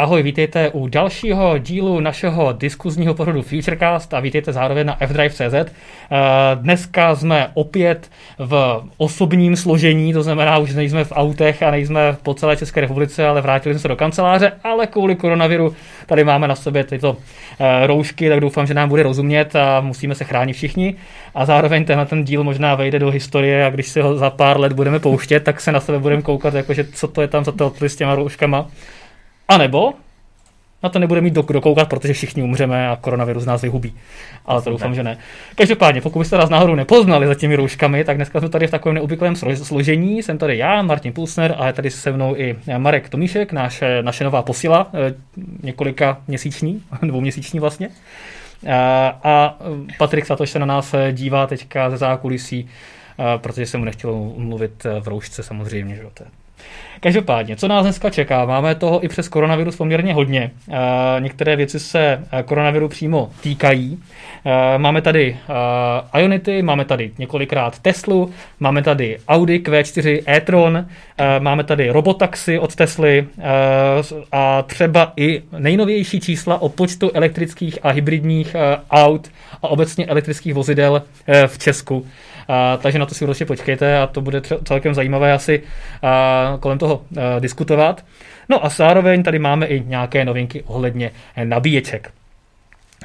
ahoj, vítejte u dalšího dílu našeho diskuzního pořadu Futurecast a vítejte zároveň na fdrive.cz. Eh, dneska jsme opět v osobním složení, to znamená, už nejsme v autech a nejsme po celé České republice, ale vrátili jsme se do kanceláře, ale kvůli koronaviru tady máme na sobě tyto eh, roušky, tak doufám, že nám bude rozumět a musíme se chránit všichni. A zároveň tenhle ten díl možná vejde do historie a když si ho za pár let budeme pouštět, tak se na sebe budeme koukat, jakože co to je tam za to s těma rouškama. A nebo na to nebude mít dokoukat, protože všichni umřeme a koronavirus nás vyhubí. Ale to doufám, že ne. Každopádně, pokud byste nás náhodou nepoznali za těmi rouškami, tak dneska jsme tady v takovém neobvyklém složení. Jsem tady já, Martin Pulsner, a je tady se mnou i Marek Tomíšek, naše, naše nová posila, eh, několika měsíční, dvouměsíční vlastně. A, a Patrik Satoš se na nás dívá teďka ze zákulisí, protože jsem mu nechtěl mluvit v roušce samozřejmě, že to je Každopádně, co nás dneska čeká? Máme toho i přes koronavirus poměrně hodně. Některé věci se koronaviru přímo týkají. Máme tady Ionity, máme tady několikrát Teslu, máme tady Audi Q4 e-tron, máme tady robotaxi od Tesly a třeba i nejnovější čísla o počtu elektrických a hybridních aut a obecně elektrických vozidel v Česku. A, takže na to si určitě počkejte a to bude celkem zajímavé asi a, kolem toho a, diskutovat. No a zároveň tady máme i nějaké novinky ohledně nabíječek.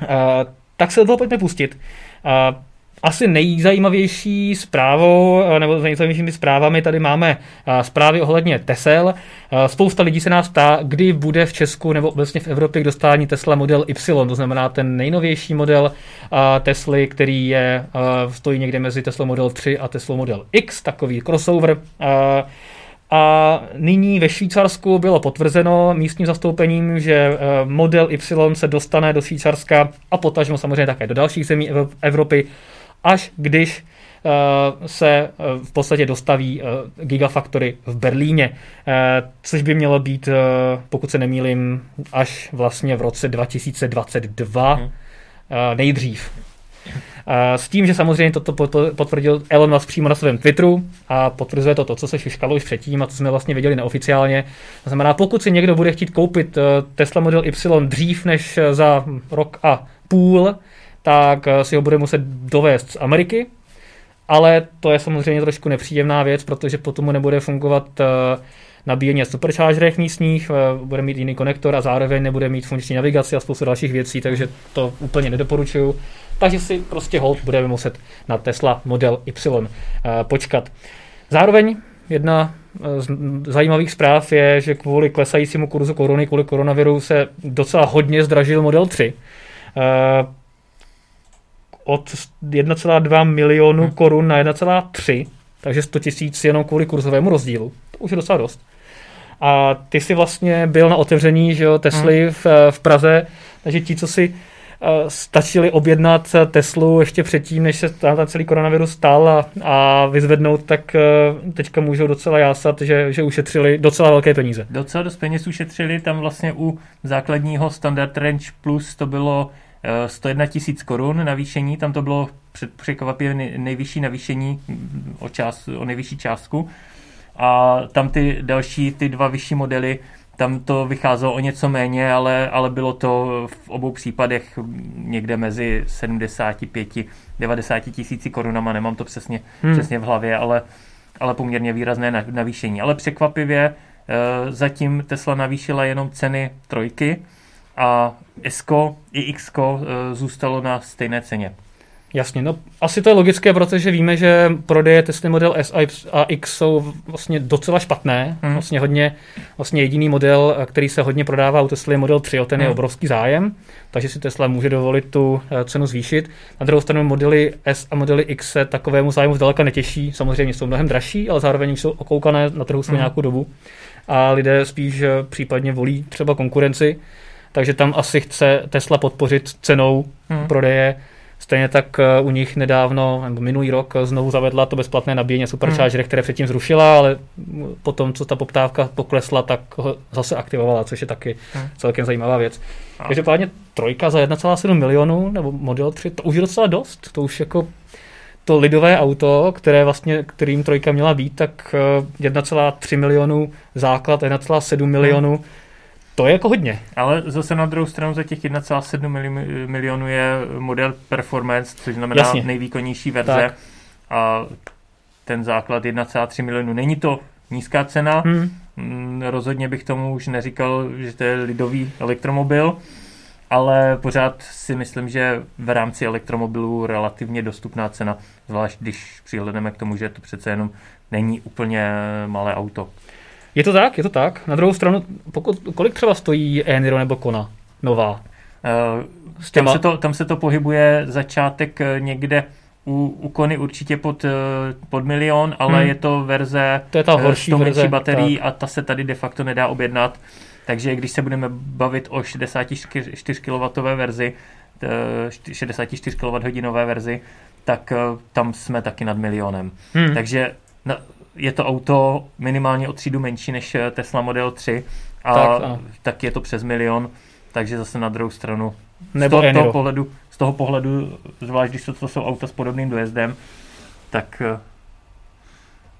A, tak se do toho pojďme pustit. A, asi nejzajímavější zprávou, nebo nejzajímavějšími zprávami tady máme zprávy ohledně Tesel. Spousta lidí se nás ptá, kdy bude v Česku nebo obecně v Evropě k dostání Tesla Model Y, to znamená ten nejnovější model Tesly, který je, stojí někde mezi Tesla Model 3 a Tesla Model X, takový crossover. A nyní ve Švýcarsku bylo potvrzeno místním zastoupením, že model Y se dostane do Švýcarska a potažmo samozřejmě také do dalších zemí Evropy až když uh, se uh, v podstatě dostaví uh, Gigafactory v Berlíně, což by mělo být, pokud se nemýlím, až vlastně v roce 2022 hmm. nejdřív. S tím, že samozřejmě toto potvrdil Elon Musk přímo na svém Twitteru a potvrzuje to, to co se šuškalo už předtím a co jsme vlastně viděli neoficiálně. To znamená, pokud si někdo bude chtít koupit Tesla Model Y dřív než za rok a půl, tak eh, si ho bude muset dovést z Ameriky, ale to je samozřejmě trošku nepříjemná věc, protože potom mu nebude fungovat eh, nabíjení na superchargerech místních, eh, bude mít jiný konektor a zároveň nebude mít funkční navigaci a spoustu dalších věcí, takže to úplně nedoporučuju. Takže si prostě hold budeme muset na Tesla Model Y počkat. Zároveň jedna z zajímavých zpráv je, že kvůli klesajícímu kurzu koruny, kvůli koronaviru se docela hodně zdražil Model 3 od 1,2 milionu hmm. korun na 1,3, takže 100 tisíc jenom kvůli kurzovému rozdílu. To už je docela dost. A ty jsi vlastně byl na otevření že jo, Tesly hmm. v, v Praze, takže ti, co si uh, stačili objednat Teslu ještě předtím, než se ten celý koronavirus stal a, a vyzvednout, tak teďka můžou docela jásat, že, že ušetřili docela velké peníze. Docela dost peněz ušetřili, tam vlastně u základního Standard Range Plus to bylo 101 tisíc korun navýšení, tam to bylo překvapivě nejvyšší navýšení mm, o, čas, o nejvyšší částku. A tam ty další, ty dva vyšší modely, tam to vycházelo o něco méně, ale, ale bylo to v obou případech někde mezi 75 90 tisíci korunama, nemám to přesně, hmm. přesně v hlavě, ale, ale poměrně výrazné navýšení. Ale překvapivě e, zatím Tesla navýšila jenom ceny trojky, a S i X eh, zůstalo na stejné ceně. Jasně, no asi to je logické, protože víme, že prodeje Tesla Model S a X jsou vlastně docela špatné. Hmm. Vlastně hodně, vlastně jediný model, eh, který se hodně prodává u Tesla je Model 3, o ten hmm. je obrovský zájem, takže si Tesla může dovolit tu eh, cenu zvýšit. Na druhou stranu modely S a modely X se takovému zájmu zdaleka netěší. Samozřejmě jsou mnohem dražší, ale zároveň už jsou okoukané na trhu svou hmm. nějakou dobu. A lidé spíš případně volí třeba konkurenci takže tam asi chce Tesla podpořit cenou hmm. prodeje. Stejně tak eh, u nich nedávno, nebo minulý rok, znovu zavedla to bezplatné nabíjení supercharger, hmm. které předtím zrušila, ale potom, co ta poptávka poklesla, tak ho zase aktivovala, což je taky hmm. celkem zajímavá věc. Hmm. Každopádně trojka za 1,7 milionu, nebo Model 3, to už je docela dost. To už jako to lidové auto, které vlastně, kterým trojka měla být, tak 1,3 eh, milionů základ, 1,7 milionů. Hmm To je jako hodně. Ale zase na druhou stranu za těch 1,7 milionů je model Performance, což znamená Jasně. nejvýkonnější verze. Tak. A ten základ 1,3 milionů. Není to nízká cena, hmm. Mm, rozhodně bych tomu už neříkal, že to je lidový elektromobil, ale pořád si myslím, že v rámci elektromobilů relativně dostupná cena, zvlášť když přihledneme k tomu, že to přece jenom není úplně malé auto. Je to tak, je to tak. Na druhou stranu, pokud, kolik třeba stojí Eniro nebo Kona nová? Uh, tam, se to, tam se to pohybuje začátek eh, někde u, u Kony určitě pod, eh, pod milion, ale hmm. je to verze to je ta horší s verze, baterií tak. a ta se tady de facto nedá objednat. Takže když se budeme bavit o 64 kW verzi, 64 kWh verzi, tak tam jsme taky nad milionem. Hmm. Takže je to auto minimálně o třídu menší než eh, Tesla Model 3 a tak, tak je to přes milion, takže zase na druhou stranu Nebo z toho, toho pohledu, z toho pohledu, zvlášť když to, to jsou auta s podobným dojezdem, tak, eh,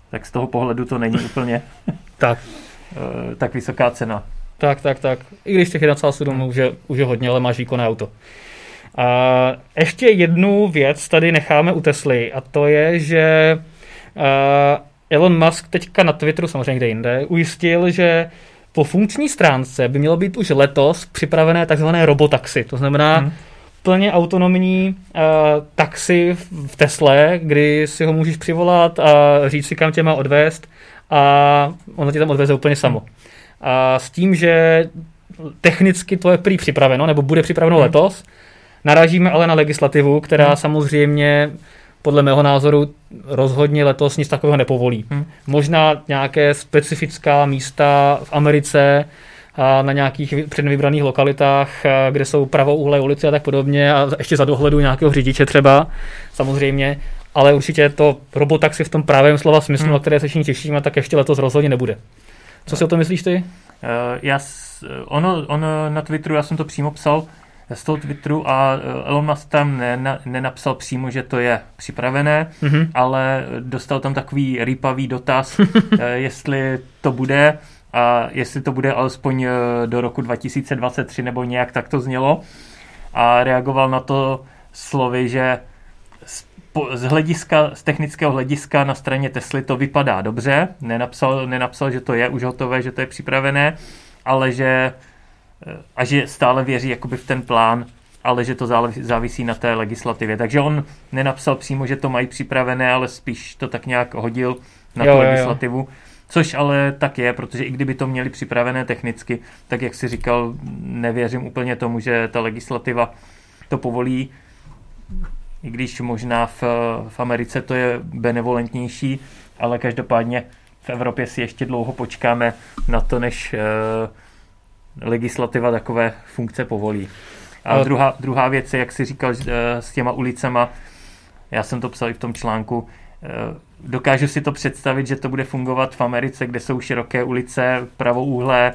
tak z toho pohledu to není úplně tak. Eh, tak vysoká cena. Tak, tak, tak. I když těch 1,7 hmm. už, je, už je hodně, ale máš výkonné auto. A ještě jednu věc tady necháme u Tesly a to je, že Elon Musk teďka na Twitteru, samozřejmě kde jinde, ujistil, že po funkční stránce by mělo být už letos připravené takzvané robotaxi. To znamená hmm. plně autonomní uh, taxi v Tesle, kdy si ho můžeš přivolat a říct si, kam tě má odvést a ono tě tam odveze úplně samo. Hmm. A s tím, že technicky to je prý připraveno, nebo bude připraveno hmm. letos, narážíme ale na legislativu, která hmm. samozřejmě podle mého názoru rozhodně letos nic takového nepovolí. Hmm. Možná nějaké specifická místa v Americe, a na nějakých předvybraných lokalitách, kde jsou pravouhlé ulice a tak podobně a ještě za dohledu nějakého řidiče třeba, samozřejmě, ale určitě to robotaxi v tom právém slova smyslu, hmm. na které se všichni těšíme, tak ještě letos rozhodně nebude. Co si o tom myslíš ty? Uh, já, ono, ono na Twitteru, já jsem to přímo psal, z toho Twitteru a eh, Elon Musk tam nena, nenapsal přímo, že to je připravené, mm-hmm. ale dostal tam takový rýpavý dotaz, eh, jestli to bude a jestli to bude alespoň eh, do roku 2023 nebo nějak tak to znělo a reagoval na to slovy, že z, hlediska, z technického hlediska na straně Tesly to vypadá dobře, nenapsal, nenapsal, že to je už hotové, že to je připravené, ale že a že stále věří jakoby v ten plán, ale že to závisí na té legislativě. Takže on nenapsal přímo, že to mají připravené, ale spíš to tak nějak hodil na jo, tu legislativu. Jo, jo. Což ale tak je, protože i kdyby to měli připravené technicky, tak jak si říkal, nevěřím úplně tomu, že ta legislativa to povolí, i když možná v, v Americe to je benevolentnější, ale každopádně v Evropě si ještě dlouho počkáme na to, než uh, legislativa takové funkce povolí. A druhá, druhá věc je, jak jsi říkal, eh, s těma ulicema, já jsem to psal i v tom článku, eh, dokážu si to představit, že to bude fungovat v Americe, kde jsou široké ulice, pravouhlé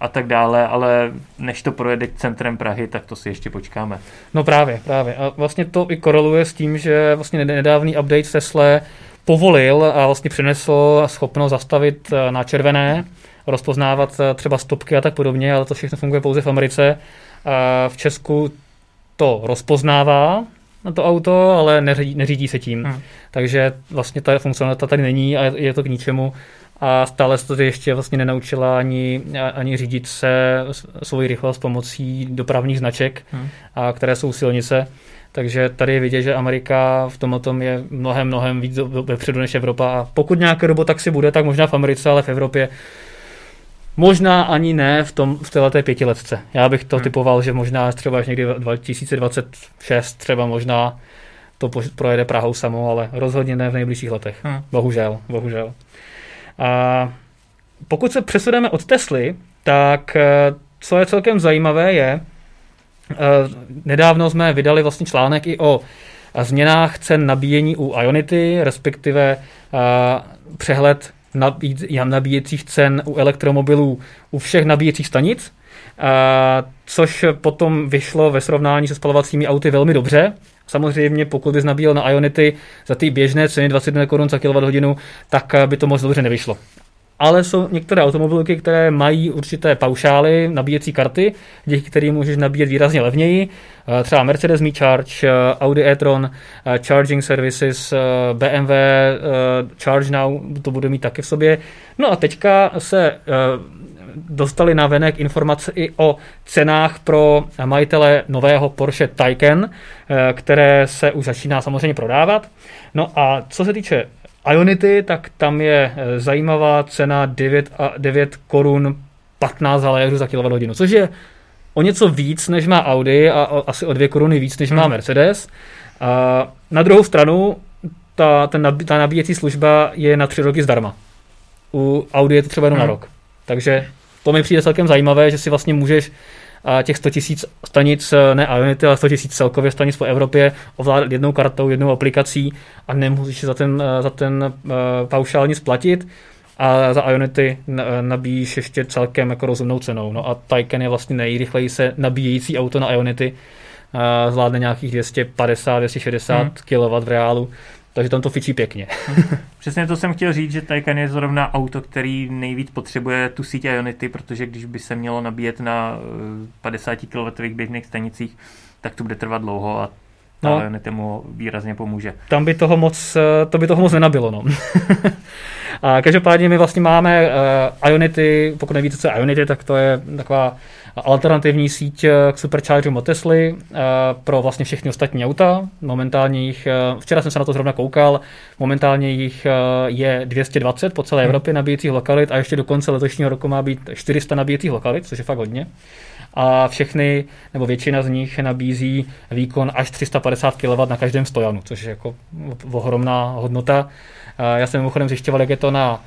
a tak dále, ale než to projede centrem Prahy, tak to si ještě počkáme. No právě, právě. A vlastně to i koreluje s tím, že vlastně nedávný update Tesla povolil a vlastně přinesl schopnost zastavit eh, na červené rozpoznávat eh, třeba stopky a tak podobně, ale to všechno funguje pouze v Americe. V Česku to rozpoznává na to auto, ale neřídí, neřídí se tím. Hmm. Takže vlastně ta funkcionalita tady není a je to k ničemu. A stále se to ještě vlastně nenaučila ani, ani řídit se svoji rychlost pomocí dopravních značek, hmm. a které jsou silnice. Takže tady je vidět, že Amerika v tom tom je mnohem, mnohem víc vepředu než Evropa. A pokud nějaké robotaxi bude, tak možná v Americe, ale v Evropě Možná ani ne v, tom, v této pětiletce. Já bych to hmm. typoval, že možná třeba až někdy 2026 třeba možná to projede Prahou samo, ale rozhodně ne v nejbližších letech. Hmm. Bohužel, bohužel. A pokud se přesuneme od Tesly, tak eh, co je celkem zajímavé je, eh, nedávno jsme vydali vlastně článek i o změnách cen nabíjení u Ionity, respektive eh, přehled nabíjecích cen u elektromobilů u všech nabíjecích stanic, což potom vyšlo ve srovnání se spalovacími auty velmi dobře. Samozřejmě, pokud bys nabíjel na Ionity za ty běžné ceny 21 korun za kWh, tak by to moc dobře nevyšlo. Ale jsou některé automobilky, které mají určité paušály, nabíjecí karty, díky kterým můžeš nabíjet výrazně levněji. Eh, třeba Mercedes Me Charge, eh, Audi e-tron, eh, Charging Services, BMW Charge Now, to bude mít taky v sobě. No a teďka se dostali na venek informace i o cenách pro majitele nového Porsche Taycan, které se už začíná samozřejmě prodávat. No a co se týče Ionity, tak tam je eh, zajímavá cena 9, a 9 korun 15 haléřů za kWh, což je o něco víc, než má Audi a asi o 2 koruny víc, než má hmm. Mercedes. A na druhou stranu, ta, ten, ta nabíjecí služba je na tři roky zdarma. U Audi je to třeba jenom hmm. na rok. Takže to mi přijde celkem zajímavé, že si vlastně můžeš a těch 100 tisíc stanic, eh, ne Ionity, ale 100 tisíc celkově stanic po Evropě ovládat jednou kartou, jednou aplikací a nemusíš za ten, eh, za ten uh, paušál nic platit a za Ionity nabíjíš ještě celkem jako rozumnou cenou. No a Taycan je vlastně nejrychleji se nabíjející auto na Ionity, zvládne nějakých 250-260 hmm. kW v reálu, takže tam to fičí pěkně. Přesně to jsem chtěl říct, že Taycan je zrovna auto, který nejvíc potřebuje tu síť Ionity, protože když by se mělo nabíjet na 50 eh, kW běžných stanicích, tak to bude trvat dlouho a no, Ionity mu výrazně pomůže. Tam by toho moc, eh, to by toho moc nenabilo, no. a každopádně my vlastně máme uh, Ionity, pokud nevíte, co je Ionity, tak to je taková alternativní síť eh, k superchargeru od Tesly eh, pro vlastně všechny ostatní auta. Momentálně jich, eh, včera jsem se na to zrovna koukal, momentálně jich je 220 po celé hmm. Evropě nabíjecích lokalit a ještě do konce letošního roku má být 400 nabíjecích lokalit, což je fakt hodně. A všechny, nebo většina z nich nabízí výkon až 350 kW na každém stojanu, což je jako ohromná hodnota. Já jsem mimochodem zjišťoval, jak je to na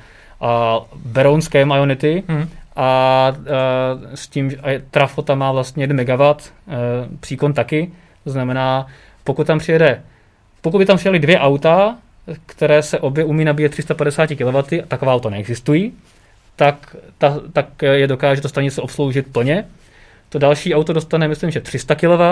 Berounském Ionity, hmm a s tím, že trafo tam má vlastně 1 MW, příkon taky, to znamená, pokud tam přijede, pokud by tam přijeli dvě auta, které se obě umí nabíjet 350 kW, taková auta neexistují, tak, ta, tak je dokáže to stanice obsloužit plně. To další auto dostane, myslím, že 300 kW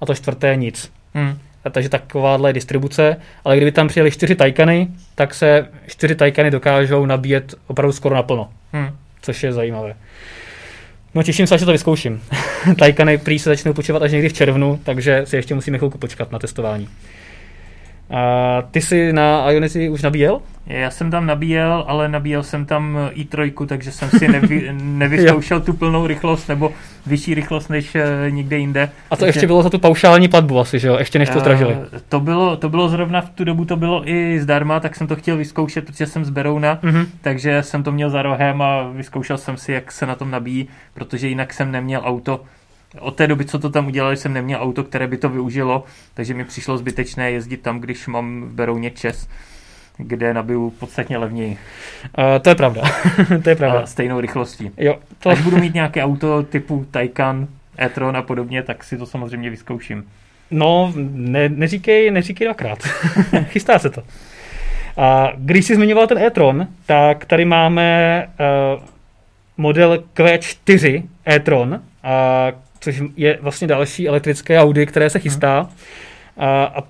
a to čtvrté nic. Hmm. A takže takováhle je distribuce, ale kdyby tam přijeli čtyři Taycany, tak se čtyři Taycany dokážou nabíjet opravdu skoro naplno. Hmm což je zajímavé. No těším se, že to vyzkouším. Taycany prý se začnou počívat až někdy v červnu, takže si ještě musíme chvilku počkat na testování. A ty jsi na Ionity už nabíjel? Já jsem tam nabíjel, ale nabíjel jsem tam i3, takže jsem si nevy, nevyzkoušel tu plnou rychlost nebo vyšší rychlost než uh, někde jinde. A to takže, ještě bylo za tu paušální platbu asi, že jo? Ještě než to zdražili. Uh, to bylo, to bylo zrovna v tu dobu, to bylo i zdarma, tak jsem to chtěl vyzkoušet, protože jsem z Berouna, uh-huh. takže jsem to měl za rohem a vyzkoušel jsem si, jak se na tom nabíjí, protože jinak jsem neměl auto, od té doby, co to tam udělali, jsem neměl auto, které by to využilo, takže mi přišlo zbytečné jezdit tam, když mám v Berouně Čes, kde nabiju podstatně levněji. Uh, to je pravda. to je pravda. A stejnou rychlostí. Jo, to... Až budu mít nějaké auto typu Taycan, e-tron a podobně, tak si to samozřejmě vyzkouším. No, ne, neříkej, neříkej dvakrát. Chystá se to. A když jsi zmiňoval ten e-tron, tak tady máme uh, model Q4 e-tron, uh, což je vlastně další elektrické Audi, které se chystá. A, a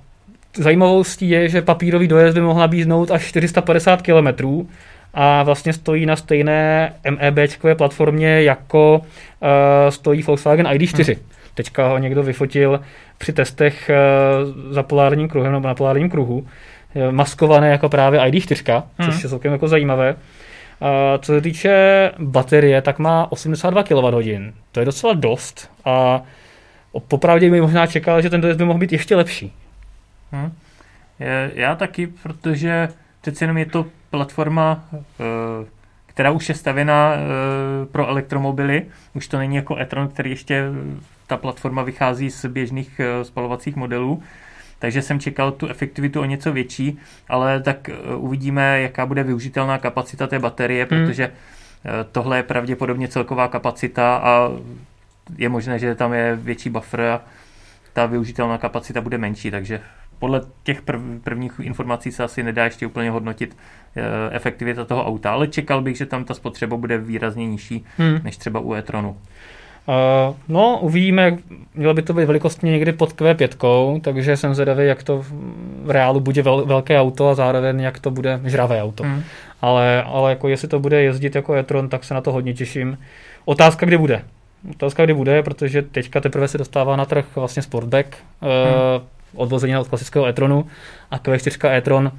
zajímavostí je, že papírový dojezd by mohl nabíznout až 450 km a vlastně stojí na stejné MEBčkové platformě, jako uh, stojí Volkswagen ID4. Hmm. Teďka ho někdo vyfotil při testech uh, za polárním kruhem nebo na polárním kruhu, maskované jako právě ID4, hmm. což je celkem jako zajímavé. Co se týče baterie, tak má 82 kWh. To je docela dost a popravdě mi možná čekal, že ten dojezd by mohl být ještě lepší. Hmm. Já taky, protože přeci jenom je to platforma, eh, která už je stavěna eh, pro elektromobily. Už to není jako e-tron, který ještě ta platforma vychází z běžných eh, spalovacích modelů takže jsem čekal tu efektivitu o něco větší, ale tak eh, uvidíme, jaká bude využitelná kapacita té baterie, hmm. protože eh, tohle je pravděpodobně celková kapacita a je možné, že tam je větší buffer a ta využitelná kapacita bude menší, takže podle těch prv, prvních informací se asi nedá ještě úplně hodnotit e, efektivita toho auta, ale čekal bych, že tam ta spotřeba bude výrazně nižší hmm. než třeba u e-tronu. Uh, no, uvidíme, mělo by to být velikostně někdy pod Q5, takže jsem zvědavý, jak to v reálu bude vel, velké auto a zároveň jak to bude žravé auto. Mm. ale, ale jako jestli to bude jezdit jako e-tron, tak se na to hodně těším. Otázka, kdy bude. Otázka, kdy bude, protože teďka teprve se dostává na trh vlastně Sportback, hmm. uh, odvozený od klasického e-tronu a Q4 e-tron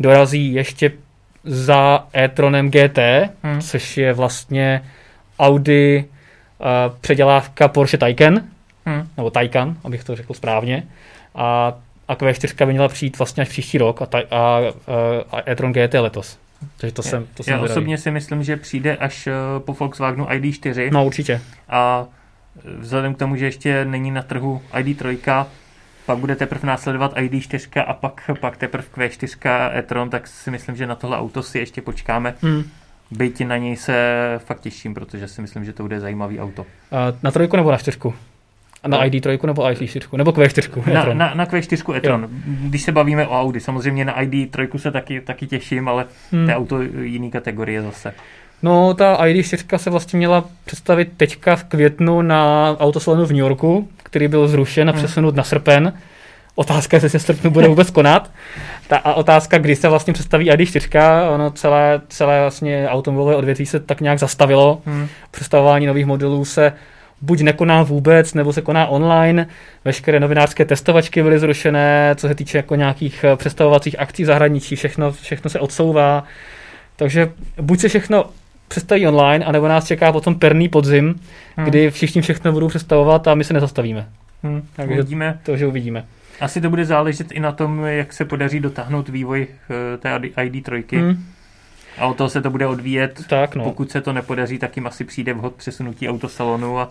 dorazí ještě za e-tronem GT, hmm. což je vlastně Audi předělávka Porsche Taycan, hmm. nebo Taycan, abych to řekl správně. A, a Q4 by měla přijít vlastně až příští rok a, a, a, a e-tron GT letos. Takže to jsem, to jsem Já osobně si myslím, že přijde až eh, po Volkswagenu ID4. No určitě. A vzhledem k tomu, že ještě není na trhu ID3, pak bude teprve následovat ID4 a pak, pak teprve Q4 e-tron, tak si myslím, že na tohle auto si ještě počkáme. Hmm. Byť na něj se fakt těším, protože si myslím, že to bude zajímavý auto. Na trojku nebo na čtyřku? Na no. ID3 nebo ID4? Nebo Q4? Na, na, na Q4 e-tron. Jo. Když se bavíme o Audi, samozřejmě na ID3 se taky, taky těším, ale hmm. to je auto jiný kategorie zase. No, ta ID4 se vlastně měla představit teďka v květnu na autosalonu v New Yorku, který byl zrušen a hmm. přesunut na srpen. Otázka je, jestli se srpnu bude vůbec konat. Ta, a otázka, kdy se vlastně představí ID4, ono celé, celé vlastně automobilové odvětví se tak nějak zastavilo. Hmm. Představování nových modelů se buď nekoná vůbec, nebo se koná online. Veškeré novinářské testovačky byly zrušené, co se týče jako nějakých eh, představovacích akcí v zahraničí, všechno, všechno se odsouvá. Takže buď se všechno představí online, anebo nás čeká potom perný podzim, hmm. kdy všichni všechno budou představovat a my se nezastavíme. Hmm. Takže uvidíme. To, že uvidíme. Asi to bude záležet i na tom, jak se podaří dotáhnout vývoj eh, té ID3. Hmm. A o toho se to bude odvíjet. Tak, no. Pokud se to nepodaří, tak jim asi přijde vhod přesunutí autosalonu a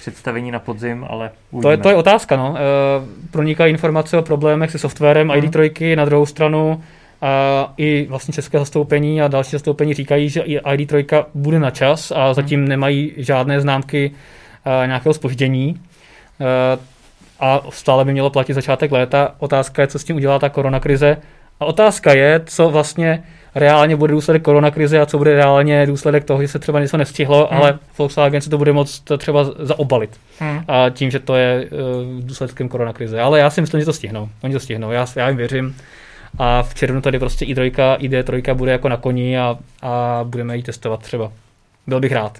představení na podzim, ale uvidíme. To je, to je otázka, no. E, pronikají informace o problémech se softwarem mm. ID3, na druhou stranu a i vlastně české zastoupení a další zastoupení říkají, že i ID3 bude na čas a zatím nemají žádné známky a, nějakého spoždění. A, stále by mělo platit začátek léta. Otázka je, co s tím udělá ta koronakrize. A otázka je, co vlastně reálně bude důsledek koronakrize a co bude reálně důsledek toho, že se třeba něco nestihlo, hmm. ale Volkswagen si to bude moct třeba zaobalit. Hmm. A tím, že to je uh, důsledkem koronakrize. Ale já si myslím, že to stihnou. Oni to stihnou. Já, já jim věřím. A v červnu tady prostě i3, ID3 bude jako na koni a, a budeme ji testovat třeba. Byl bych rád.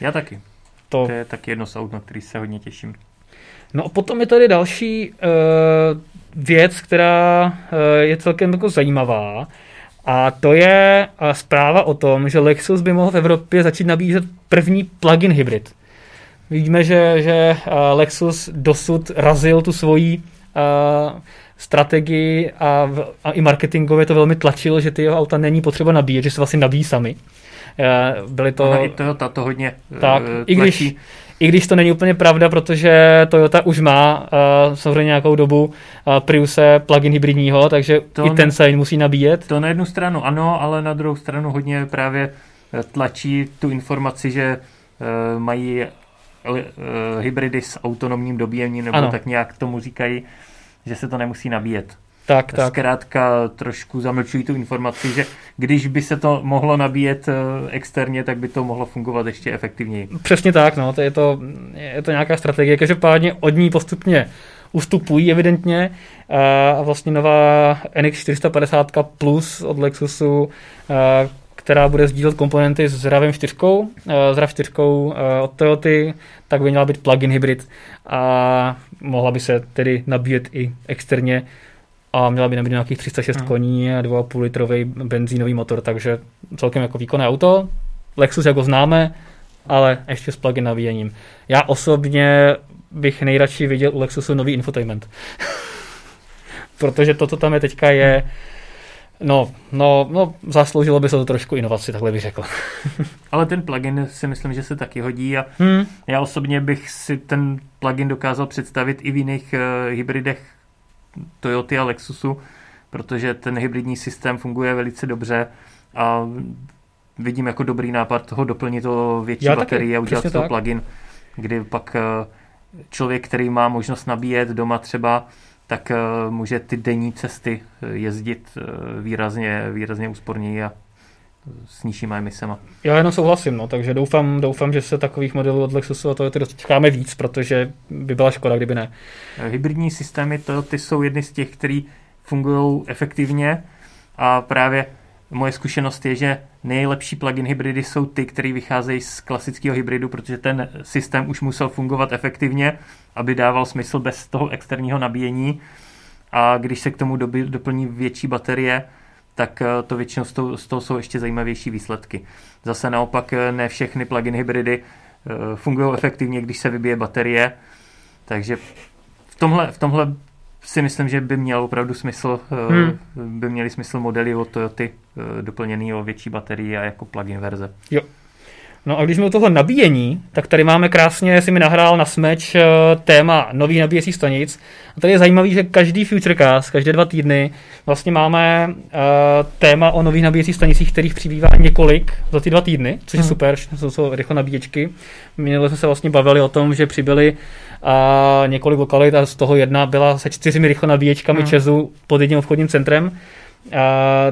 Já taky. To, to je taky jedno z aut, na který se hodně těším. No a potom je tady další uh, věc, která uh, je celkem jako zajímavá. A to je uh, zpráva o tom, že Lexus by mohl v Evropě začít nabízet první plug-in hybrid. Vidíme, že, že uh, Lexus dosud razil tu svoji uh, strategii a, a i marketingově to velmi tlačilo, že ty jeho auta není potřeba nabíjet, že se vlastně nabíjí sami. Byly to... Ono i Toyota to hodně tak, tlačí. i když, i když to není úplně pravda, protože Toyota už má uh, samozřejmě nějakou dobu uh, Priuse plug-in hybridního, takže to i ten se musí nabíjet. To na jednu stranu ano, ale na druhou stranu hodně právě tlačí tu informaci, že uh, mají uh, hybridy s autonomním dobíjením, nebo ano. tak nějak tomu říkají že se to nemusí nabíjet. Tak, tak. Zkrátka trošku zamlčují tu informaci, že když by se to mohlo nabíjet eh, externě, tak by to mohlo fungovat ještě efektivněji. Přesně tak, no, to je, to, je to nějaká strategie. Každopádně od ní postupně ustupují evidentně a vlastně nová NX 450 Plus od Lexusu, která bude sdílet komponenty s RAV 4, s RAV 4 od Toyoty, tak by měla být plug-in hybrid a mohla by se tedy nabíjet i externě a měla by nabít nějakých 306 hmm. koní a 2,5 litrový benzínový motor, takže celkem jako výkonné auto. Lexus jako známe, ale ještě s plug-in nabíjením. Já osobně bych nejradši viděl u Lexusu nový infotainment. Protože to, co tam je teďka, je No, no, no, zasloužilo by se to trošku inovaci, takhle bych řekl. Ale ten plugin si myslím, že se taky hodí a hmm. já osobně bych si ten plugin dokázal představit i v jiných uh, hybridech Toyota a Lexusu, protože ten hybridní systém funguje velice dobře a vidím jako dobrý nápad toho doplnit to větší já baterii a udělat to plugin, kdy pak uh, člověk, který má možnost nabíjet doma třeba tak uh, může ty denní cesty eh, jezdit výrazně, výrazně úsporněji a s nižšíma emisema. Já jenom souhlasím, no, takže doufám, doufám, že se takových modelů od Lexusu a Toyota dočkáme víc, protože by byla škoda, kdyby ne. Hybridní systémy Toyota jsou jedny z těch, které fungují efektivně a právě moje zkušenost je, že nejlepší plug-in hybridy jsou ty, které vycházejí z klasického hybridu, protože ten systém už musel fungovat efektivně, aby dával smysl bez toho externího nabíjení. A když se k tomu doplní větší baterie, tak eh, to většinou z toho, z toho jsou ještě zajímavější výsledky. Zase naopak eh, ne všechny plug-in hybridy eh, fungují efektivně, když se vybije baterie, takže v tomhle, v tomhle si myslím, že by měl opravdu smysl, hmm. by měly smysl modely od Toyoty doplněný o větší baterii a jako plug-in verze. Jo, No a když jsme u toho nabíjení, tak tady máme krásně, si mi nahrál na smeč eh, téma nových nabíjecích stanic. A tady je zajímavý, že každý Futurecast, každé dva týdny vlastně máme uh, téma o nových nabíjecích stanicích, kterých přibývá několik za ty dva týdny, což je hmm. super, jsou to rychle nabíječky. Minule jsme se vlastně bavili o tom, že přibyly uh, několik lokalit a z toho jedna byla se čtyřmi rychle nabíječkami hmm. Česu pod jedním obchodním centrem.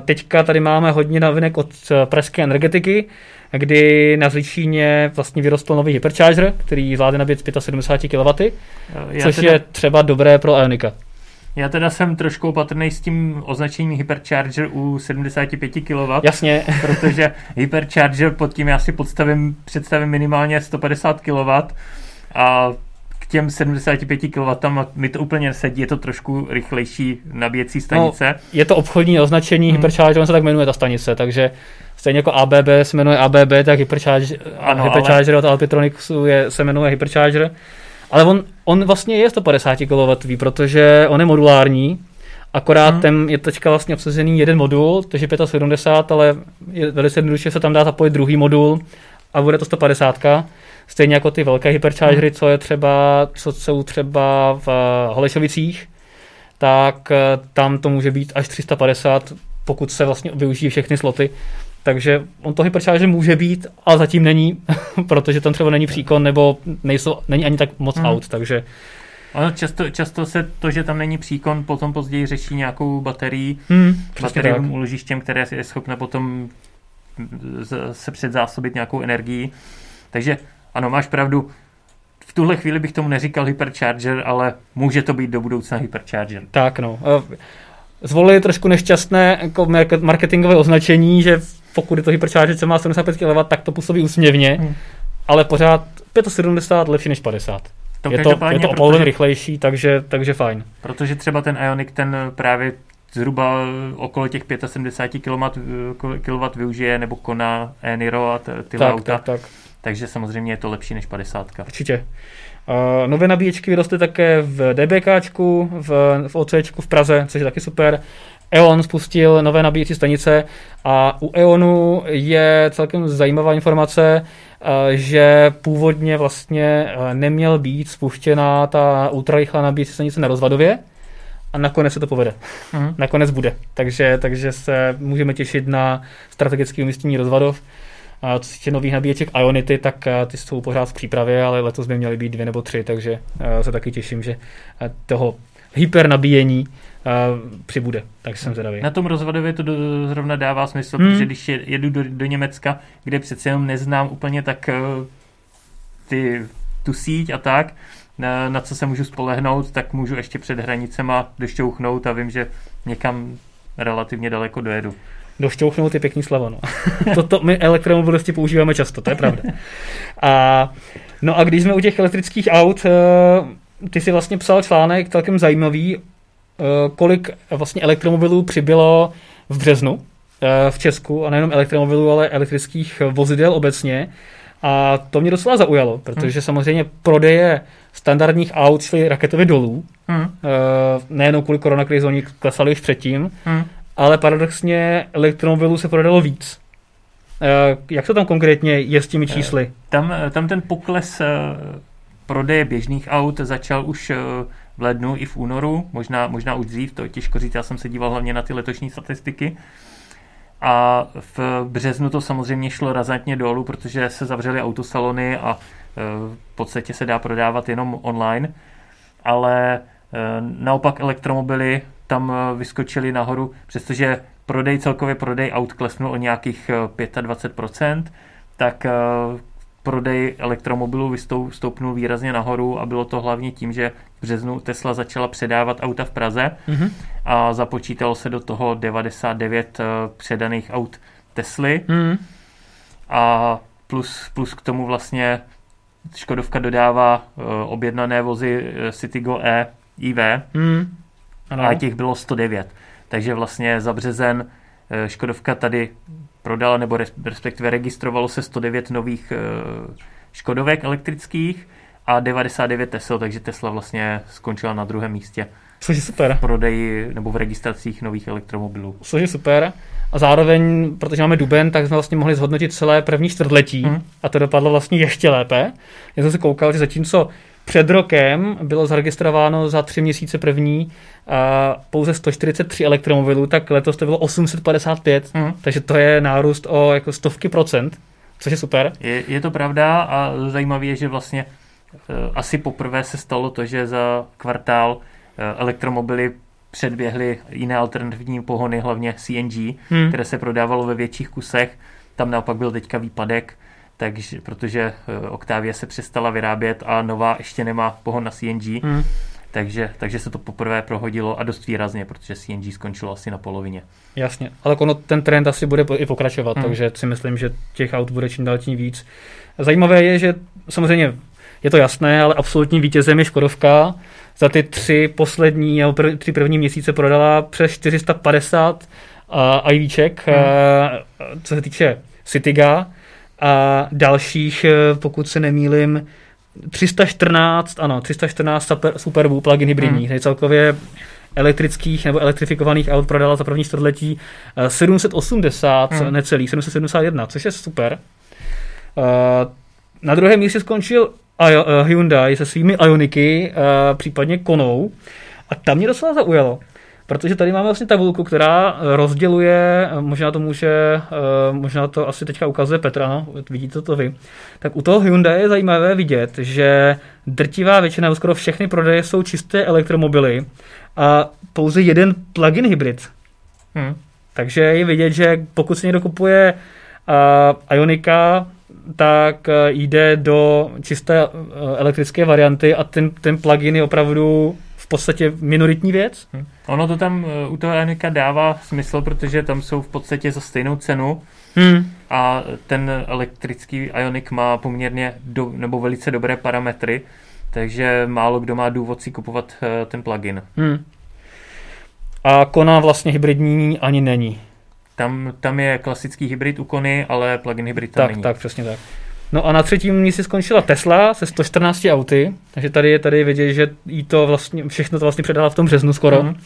Teďka tady máme hodně novinek od pražské energetiky, kdy na Zličíně vlastně vyrostl nový hypercharger, který zvládne nabít 75 kW, Já což teda, je třeba dobré pro Ionika. Já teda jsem trošku opatrný s tím označením hypercharger u 75 kW. Jasně. protože hypercharger pod tím já si podstavím, představím minimálně 150 kW a k těm 75 kW mi to úplně nesedí, je to trošku rychlejší nabíjecí stanice. No, je to obchodní označení hmm. hypercharger, on se tak jmenuje ta stanice, takže Stejně jako ABB se jmenuje ABB, tak Hypercharger, ano, Hypercharger ale... od Alpitronicsu je, se jmenuje Hypercharger. Ale on, on vlastně je 150 kW, protože on je modulární, akorát hmm. ten je teďka vlastně obsazený jeden modul, takže 75, ale je velice jednoduše se tam dá zapojit druhý modul a bude to 150. Stejně jako ty velké hyperchargery, hmm. co je třeba, co jsou třeba v Holešovicích, tak eh, tam to může být až 350, pokud se vlastně využijí všechny sloty. Takže on to hypercharger může být, ale zatím není, protože tam třeba není příkon nebo nejsou, není ani tak moc hmm. aut, takže... Ano, často, často se to, že tam není příkon, potom později řeší nějakou baterii, hmm, bateriovým úložištěm, které je schopné potom se předzásobit nějakou energií. Takže ano, máš pravdu, v tuhle chvíli bych tomu neříkal hypercharger, ale může to být do budoucna hypercharger. Tak no. Zvolili trošku nešťastné jako marketingové označení, že pokud je to hypercharger, co má 75 kW, tak to působí úsměvně, hmm. ale pořád 75 lepší než 50. To je to, je to o rychlejší, takže, takže fajn. Protože třeba ten Ionic ten právě zhruba okolo těch 75 kW využije, nebo Kona, Eniro a ty tak, auta. Tak, tak. Takže samozřejmě je to lepší než 50. Určitě. Uh, nové nabíječky vyrostly také v DBKčku, v, v OCčku v Praze, což je taky super. E.ON spustil nové nabíjecí stanice a u E.ONu je celkem zajímavá informace, eh, že původně vlastně eh, neměl být spuštěná ta ultrarychlá nabíjecí stanice na Rozvadově a nakonec se to povede. Uh-huh. Nakonec bude. Takže, takže se můžeme těšit na strategické umístění Rozvadov. A co se týče nových nabíječek Ionity, tak eh, ty jsou pořád v přípravě, ale letos by měly být dvě nebo tři, takže se taky těším, že toho hypernabíjení uh, přibude, tak jsem zvědavý. Na tom rozvodově to do, zrovna dává smysl, hmm. protože když jedu do, do Německa, kde přece jenom neznám úplně tak uh, ty, tu síť a tak, na, na co se můžu spolehnout, tak můžu ještě před hranicema došťouchnout a vím, že někam relativně daleko dojedu. Došťouchnout je pěkný slovo, no. Toto my elektromobilisti používáme často, to je pravda. A, no a když jsme u těch elektrických aut, uh, ty si vlastně psal článek celkem zajímavý Eh, kolik vlastně elektromobilů přibylo v březnu eh, v Česku, a nejenom elektromobilů, ale elektrických vozidel obecně. A to mě docela zaujalo, protože hmm. samozřejmě prodeje standardních aut šly raketově dolů. Hmm. Nejenom kvůli koronakrizi, oni klesali už předtím, hmm. ale paradoxně elektromobilů se prodalo víc. Jak to tam konkrétně je s těmi čísly? Tam, tam ten pokles prodeje běžných aut začal už v lednu i v únoru, možná, možná už dřív, to je těžko říct, já jsem se díval hlavně na ty letošní statistiky. A v březnu to samozřejmě šlo razantně dolů, protože se zavřely autosalony a e, v podstatě se dá prodávat jenom online. Ale e, naopak elektromobily tam e, vyskočily nahoru, přestože prodej, celkově prodej aut klesnul o nějakých 25%, tak prodej elektromobilů vystoupnul výrazně nahoru a bylo to hlavně tím, že v březnu Tesla začala předávat auta v Praze mm-hmm. a započítalo se do toho 99 předaných aut Tesly. Mm-hmm. A plus, plus k tomu vlastně Škodovka dodává uh, objednané vozy Citigo E IV mm. a těch bylo 109. Takže vlastně za březen Škodovka tady prodala, nebo respektive registrovalo se 109 nových uh, Škodovek elektrických a 99 Tesla, takže Tesla vlastně skončila na druhém místě. Což je super. V prodeji nebo v registracích nových elektromobilů. Což je super. A zároveň, protože máme duben, tak jsme vlastně mohli zhodnotit celé první čtvrtletí hmm. a to dopadlo vlastně ještě lépe. Já jsem se koukal, že zatímco před rokem bylo zaregistrováno za tři měsíce první a pouze 143 elektromobilů, tak letos to bylo 855, hmm. takže to je nárůst o jako stovky procent, což je super. Je, je to pravda a zajímavé je, že vlastně uh, asi poprvé se stalo to, že za kvartál uh, elektromobily předběhly jiné alternativní pohony, hlavně CNG, hmm. které se prodávalo ve větších kusech. Tam naopak byl teďka výpadek, takže, protože eh, Octavia se přestala vyrábět a nová ještě nemá pohon na CNG. Hmm. Takže, takže se to poprvé prohodilo a dost výrazně, protože CNG skončilo asi na polovině. Jasně, ale ono, ten trend asi bude i pokračovat, hmm. takže si myslím, že těch aut bude čím dál tím víc. Zajímavé je, že samozřejmě je to jasné, ale absolutním vítězem je Škodovka, za ty tři poslední nebo prv, tři první měsíce prodala přes 450 uh, IVček, hmm. uh, co se týče Cityga a dalších, uh, pokud se nemýlim, 314, ano, 314 super, Superbů plug-in hybridních, hmm. celkově elektrických nebo elektrifikovaných aut prodala za první čtvrtletí 780 hmm. necelých, 771, což je super. Uh, na druhém místě skončil Eh, Hyundai se svými Ioniky, eh, případně Konou. A tam mě docela zaujalo. Protože tady máme vlastně tabulku, která rozděluje, eh, možná to může, možná to asi teďka ukazuje Petra, no, vidíte to vy. Tak u toho Hyundai je zajímavé vidět, že drtivá většina, skoro všechny prodeje jsou čisté elektromobily a pouze jeden plug-in hybrid. Hmm. Takže je vidět, že pokud si někdo kupuje uh, Ionika, tak eh, jde do čisté eh, elektrické varianty a ten, ten plugin je opravdu v podstatě minoritní věc. Hmm. Ono to tam eh, u toho Ionika dává smysl, protože tam jsou v podstatě za stejnou cenu hmm. a ten elektrický Ionic má poměrně do, nebo velice dobré parametry, takže málo kdo má důvod si kupovat ten plugin. Hmm. A Kona vlastně hybridní ani není. Tam, tam je klasický hybrid u Kony, ale plug-in hybrid tam tak, není. Tak, přesně tak. No a na třetím místě skončila Tesla se 114 auty, takže tady je tady vidět, že jí to vlastně, všechno to vlastně předala v tom březnu skoro. Mm.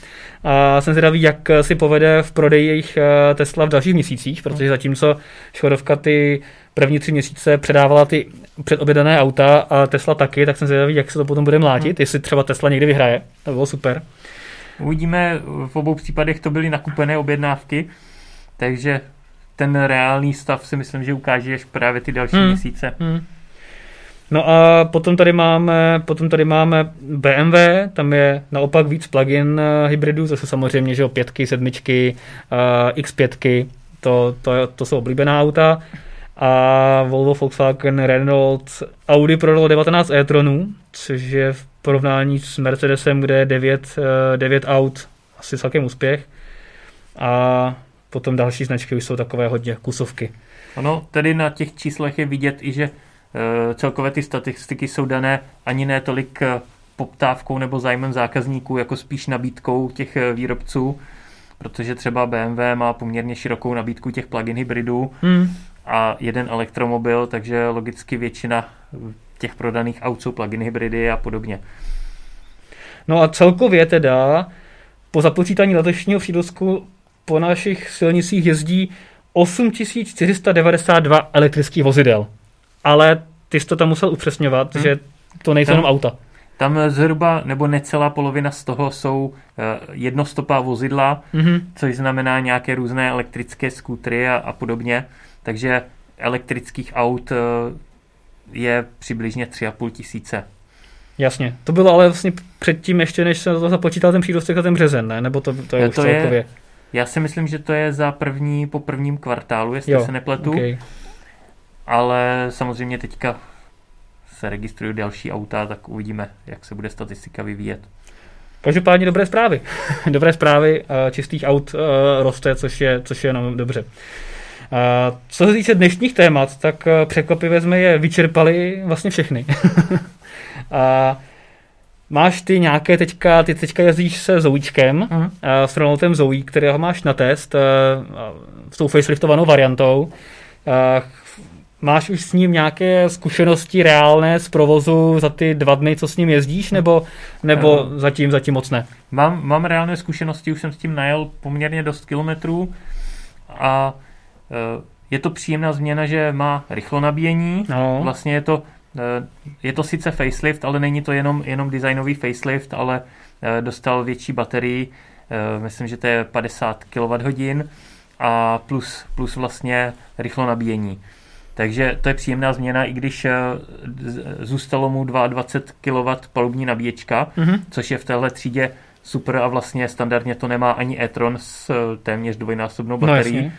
A jsem zvědavý, jak si povede v prodeji jejich eh, Tesla v dalších měsících, protože zatímco Škodovka ty první tři měsíce předávala ty předobědané auta a Tesla taky, tak jsem zvědavý, jak se to potom bude mlátit, mm. jestli třeba Tesla někdy vyhraje, to bylo super. Uvidíme, v obou případech to byly nakupené objednávky, takže ten reálný stav si myslím, že ukáže až právě ty další hmm. měsíce. Hmm. No a potom tady máme, potom tady máme BMW, tam je naopak víc plug-in eh, hybridů, jsou samozřejmě že pětky, sedmičky, uh, X5, to, to, to jsou oblíbená auta. A Volvo, Volkswagen, Renault, Audi prodalo 19 e-tronů, což je v porovnání s Mercedesem, kde je 9, 9 eh, aut, asi celkem úspěch. A potom další značky už jsou takové hodně kusovky. Ano, tedy na těch číslech je vidět i, že e, celkové ty statistiky jsou dané ani ne tolik e, poptávkou nebo zájmem zákazníků, jako spíš nabídkou těch e, výrobců, protože třeba BMW má poměrně širokou nabídku těch plug-in hybridů hmm. a jeden elektromobil, takže logicky většina těch prodaných aut jsou plug-in hybridy a podobně. No a celkově teda po započítání letošního přínosku po našich silnicích jezdí 8492 elektrických vozidel. Ale ty jsi to tam musel upřesňovat, hmm. že to nejsou jenom auta. Tam zhruba nebo necelá polovina z toho jsou uh, jednostopá vozidla, mm-hmm. což znamená nějaké různé elektrické skútry a, a podobně. Takže elektrických aut uh, je přibližně 3,5 tisíce. Jasně. To bylo ale vlastně předtím, ještě než se to započítal ten přírostek a ten březen, ne? Nebo to, to je to už celkově? Já si myslím, že to je za první, po prvním kvartálu, jestli jo, se nepletu. Okay. ale samozřejmě teďka se registrují další auta, tak uvidíme, jak se bude statistika vyvíjet. Každopádně dobré zprávy. dobré zprávy, eh, čistých aut eh, roste, což je, což je jenom dobře. Eh, co se týče dnešních témat, tak překvapivě jsme je vyčerpali vlastně všechny. A máš ty nějaké teďka, ty teďka jezdíš se Zouíčkem, uh-huh. s Renaultem Zoe, kterého máš na test s tou faceliftovanou variantou. Máš už s ním nějaké zkušenosti reálné z provozu za ty dva dny, co s ním jezdíš, nebo, nebo uh, zatím, zatím moc ne? Mám, mám reálné zkušenosti, už jsem s tím najel poměrně dost kilometrů a uh, je to příjemná změna, že má rychlo nabíjení. No. Vlastně je to, uh, je to sice facelift, ale není to jenom, jenom designový facelift, ale uh, dostal větší baterii, uh, myslím, že to je 50 kWh a plus, plus vlastně rychlo nabíjení. Takže to je příjemná změna, i když eh, zůstalo mu 22 kW palubní nabíječka, mm-hmm. což je v téhle třídě super a vlastně standardně to nemá ani e-tron s eh, téměř dvojnásobnou no, baterií. No,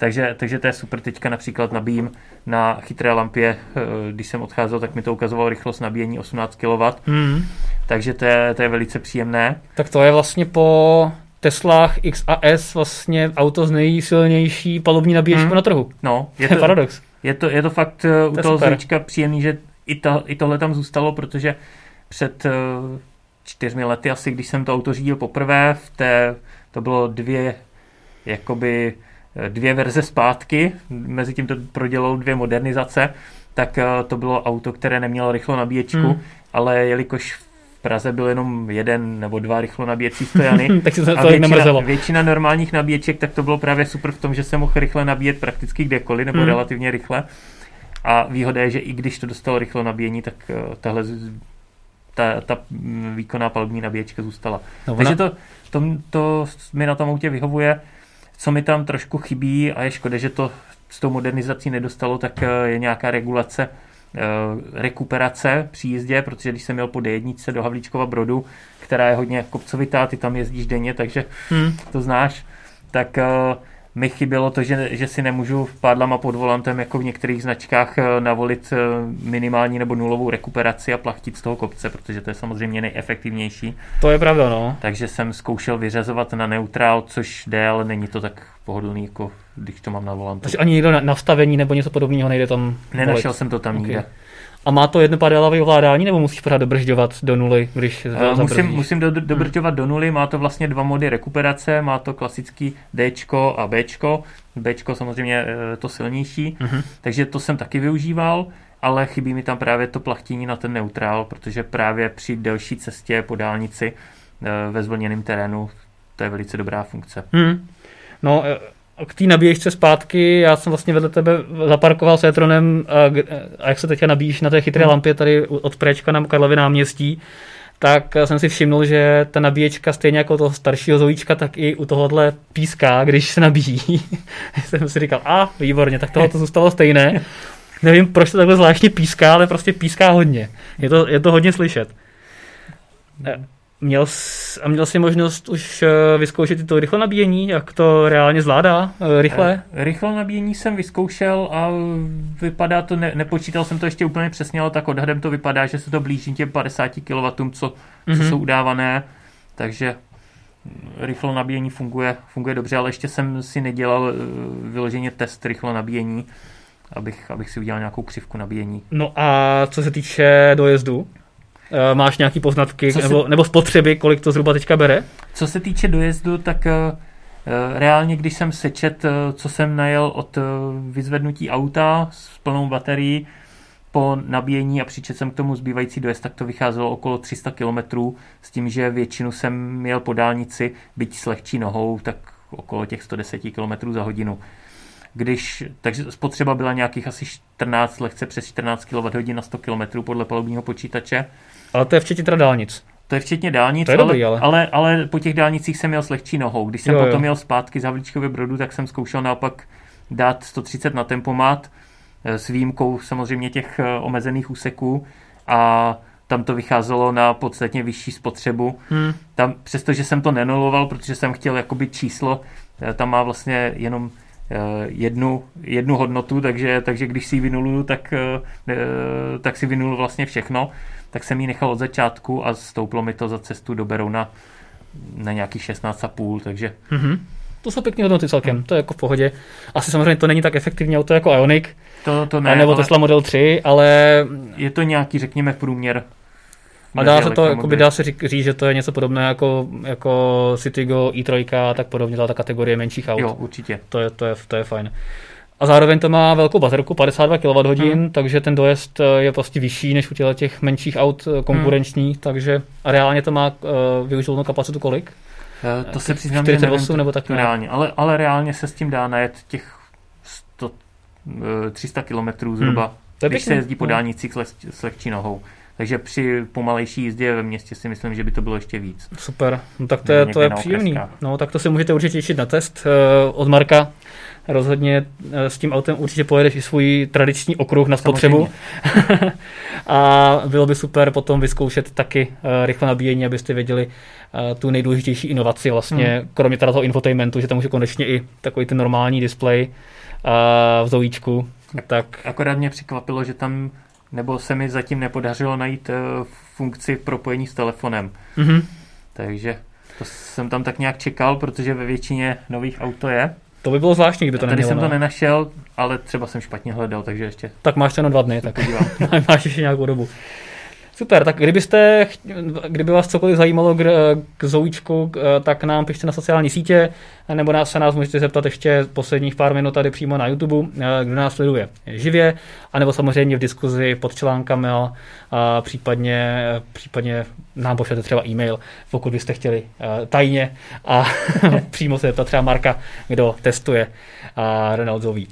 takže, takže to je super. Teďka například nabíjím na chytré lampě, eh, když jsem odcházel, tak mi to ukazovalo rychlost nabíjení 18 kW. Mm. Takže to je, to je velice příjemné. Tak to je vlastně po Teslách X a S vlastně auto z nejsilnější palubní nabíječkou mm. na trhu. No, je to, paradox. Je to, je to fakt uh, u to toho zvíčka příjemný, že i, to, i tohle tam zůstalo, protože před uh, čtyřmi lety asi, když jsem to auto řídil poprvé, v té, to bylo dvě, jakoby eh, dvě verze zpátky, mezi tím to prodělalo dvě modernizace, tak uh, to bylo auto, které nemělo rychlou nabíječku, hmm. ale jelikož Praze byl jenom jeden nebo dva rychlo nabíjecí stojany. tak se to a většina, většina normálních nabíječek, tak to bylo právě super v tom, že se mohl rychle nabíjet prakticky kdekoliv, nebo hmm. relativně rychle. A výhoda je, že i když to dostalo rychlo nabíjení, tak uh, tahle ta, ta výkonná palubní nabíječka zůstala. No, Takže to, to, to mi na tom autě vyhovuje. Co mi tam trošku chybí a je škoda, že to s tou modernizací nedostalo, tak uh, je nějaká regulace Eh, rekuperace při jízdě, protože když jsem měl po D1 do Havlíčkova Brodu, která je hodně kopcovitá, ty tam jezdíš denně, takže hmm. to znáš, tak uh, mi chybělo to, že, že si nemůžu pádlama pod volantem jako v některých značkách uh, navolit uh, minimální nebo nulovou rekuperaci a plachtit z toho kopce, protože to je samozřejmě nejefektivnější. To je pravda, no. Takže jsem zkoušel vyřazovat na neutrál, což jde, ale není to tak pohodlný jako když to mám na volantu. Takže ani někdo na nastavení nebo něco podobného nejde tam Nenašel volit. jsem to tam okay. nikde. A má to jednopadélové ovládání, nebo musíš pořád dobržďovat do nuly, když uh, musím, musím do, dobržďovat hmm. do nuly, má to vlastně dva mody rekuperace, má to klasický D a B. B samozřejmě uh, to silnější, uh-huh. takže to jsem taky využíval, ale chybí mi tam právě to plachtění na ten neutrál, protože právě při delší cestě po dálnici uh, ve zvlněném terénu to je velice dobrá funkce. Hmm. No, k té nabíječce zpátky, já jsem vlastně vedle tebe zaparkoval s Etronem a, a jak se teďka nabíjíš na té chytré hmm. lampě tady od Prečka na Karlově náměstí, tak jsem si všimnul, že ta nabíječka stejně jako toho staršího zojíčka, tak i u tohohle píská, když se nabíjí. jsem si říkal, a výborně, tak tohle to zůstalo stejné. Nevím, proč to takhle zvláštně píská, ale prostě píská hodně. Je to, je to hodně slyšet. Měl jsi, a měl jsi možnost už eh, vyzkoušet to rychle nabíjení, jak to reálně zvládá eh, rychle? Eh, rychle nabíjení jsem vyzkoušel a vypadá to, ne, nepočítal jsem to ještě úplně přesně, ale tak odhadem to vypadá, že se to blíží těm 50 kW, co, mm-hmm. co mhm. jsou udávané, takže rychlo nabíjení funguje, funguje dobře, ale ještě jsem si nedělal vyloženě test rychlo nabíjení, abych, abych si udělal nějakou křivku nabíjení. No a co se týče dojezdu? Eh, máš nějaký poznatky se... nebo, nebo spotřeby, kolik to zhruba teďka bere? Co se týče dojezdu, tak uh, reálně, když jsem sečet, uh, co jsem najel od uh, vyzvednutí auta s plnou baterií po nabíjení a přičet jsem k tomu zbývající dojezd, tak to vycházelo okolo 300 km s tím, že většinu jsem měl po dálnici, byť s lehčí nohou, tak okolo těch 110 km za hodinu. Když, takže spotřeba byla nějakých asi 14, lehce přes 14 kWh na 100 km podle palubního počítače. Ale to je včetně teda dálnic. To je včetně dálnic, to je ale, dobrý, ale. Ale, ale po těch dálnicích jsem měl s lehčí nohou. Když jsem jo, potom jo. měl zpátky z Havlíčkově brodu, tak jsem zkoušel naopak dát 130 na tempomat eh, s výjimkou samozřejmě těch eh, omezených úseků a tam to vycházelo na podstatně vyšší spotřebu. Hmm. Tam, přestože jsem to nenuloval, protože jsem chtěl jakoby číslo, eh, tam má vlastně jenom jednu, jednu hodnotu, takže, takže když si ji vynuluju, tak, tak si vynulu vlastně všechno, tak jsem ji nechal od začátku a stouplo mi to za cestu do Berouna na nějaký 16,5, takže... Mm-hmm. To jsou pěkné hodnoty celkem, to je jako v pohodě. Asi samozřejmě to není tak efektivní auto jako Ioniq, to, to ne, nebo Tesla Model 3, ale... Je to nějaký, řekněme, průměr. A dá se to, jakoby, dá se říct, že to je něco podobné jako, jako Citigo, i3 a tak podobně, ta kategorie menších aut. Jo, určitě. To je, to je, to je fajn. A zároveň to má velkou baterku, 52 kWh, hmm. takže ten dojezd eh, je prostě vyšší než u těch menších aut eh, konkurenčních, hmm. takže a reálně to má uh, využitelnou kapacitu kolik? To se přiznám, 48 nevím, nebo tak reálně, ale, ale reálně se s tím dá najet těch 100, 300 km zhruba, hmm. to když se jezdí po no. dálnicích s lehčí nohou. Takže při pomalejší jízdě ve městě si myslím, že by to bylo ještě víc. Super, no tak to je, to je příjemný. No tak to si můžete určitě těšit na test uh, od Marka. Rozhodně uh, s tím autem určitě pojedeš i svůj tradiční okruh na spotřebu. a bylo by super potom vyzkoušet taky uh, rychle nabíjení, abyste věděli tu nejdůležitější inovaci vlastně, hmm. kromě teda toho infotainmentu, že tam může konečně i takový ten normální display uh, v zojíčku. Tak... Akorát mě překvapilo, že tam nebo se mi zatím nepodařilo najít uh, funkci propojení s telefonem. Mm-hmm. Takže to jsem tam tak nějak čekal, protože ve většině nových auto je. To by bylo zvláštní, kdyby to Tady nemělo. jsem to nenašel, ale třeba jsem špatně hledal, takže ještě. Tak máš to na dva dny, tak máš ještě nějakou dobu. Super, tak kdybyste, kdyby vás cokoliv zajímalo k, k Zoučku, tak nám pište na sociální sítě, nebo nás se nás můžete zeptat ještě posledních pár minut tady přímo na YouTube, kdo nás sleduje živě, anebo samozřejmě v diskuzi pod článkami, a případně, případně nám pošlete třeba e-mail, pokud byste chtěli tajně a přímo se zeptat třeba Marka, kdo testuje Renault Zoe.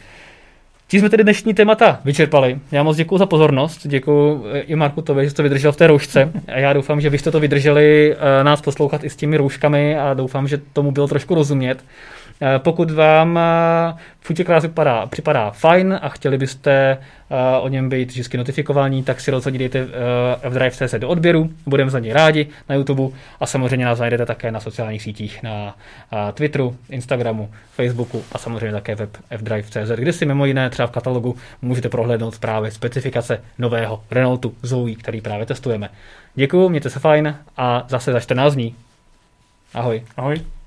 Tím jsme tedy dnešní témata vyčerpali. Já moc děkuji za pozornost, děkuji eh, i Marku Tobě, že jste to vydržel v té roušce. A já doufám, že byste to vydrželi eh, nás poslouchat i s těmi rouškami a doufám, že tomu bylo trošku rozumět. Eh, pokud vám Future vypadá, připadá fajn a chtěli byste o něm být vždycky notifikovaní, tak si rozhodně dejte F-Drive.cz do odběru, budeme za něj rádi na YouTube a samozřejmě nás najdete také na sociálních sítích, na Twitteru, Instagramu, Facebooku a samozřejmě také web fdrive.cz, kde si mimo jiné třeba v katalogu můžete prohlédnout právě specifikace nového Renaultu Zoe, který právě testujeme. Děkuji, mějte se fajn a zase za 14 dní. Ahoj. Ahoj.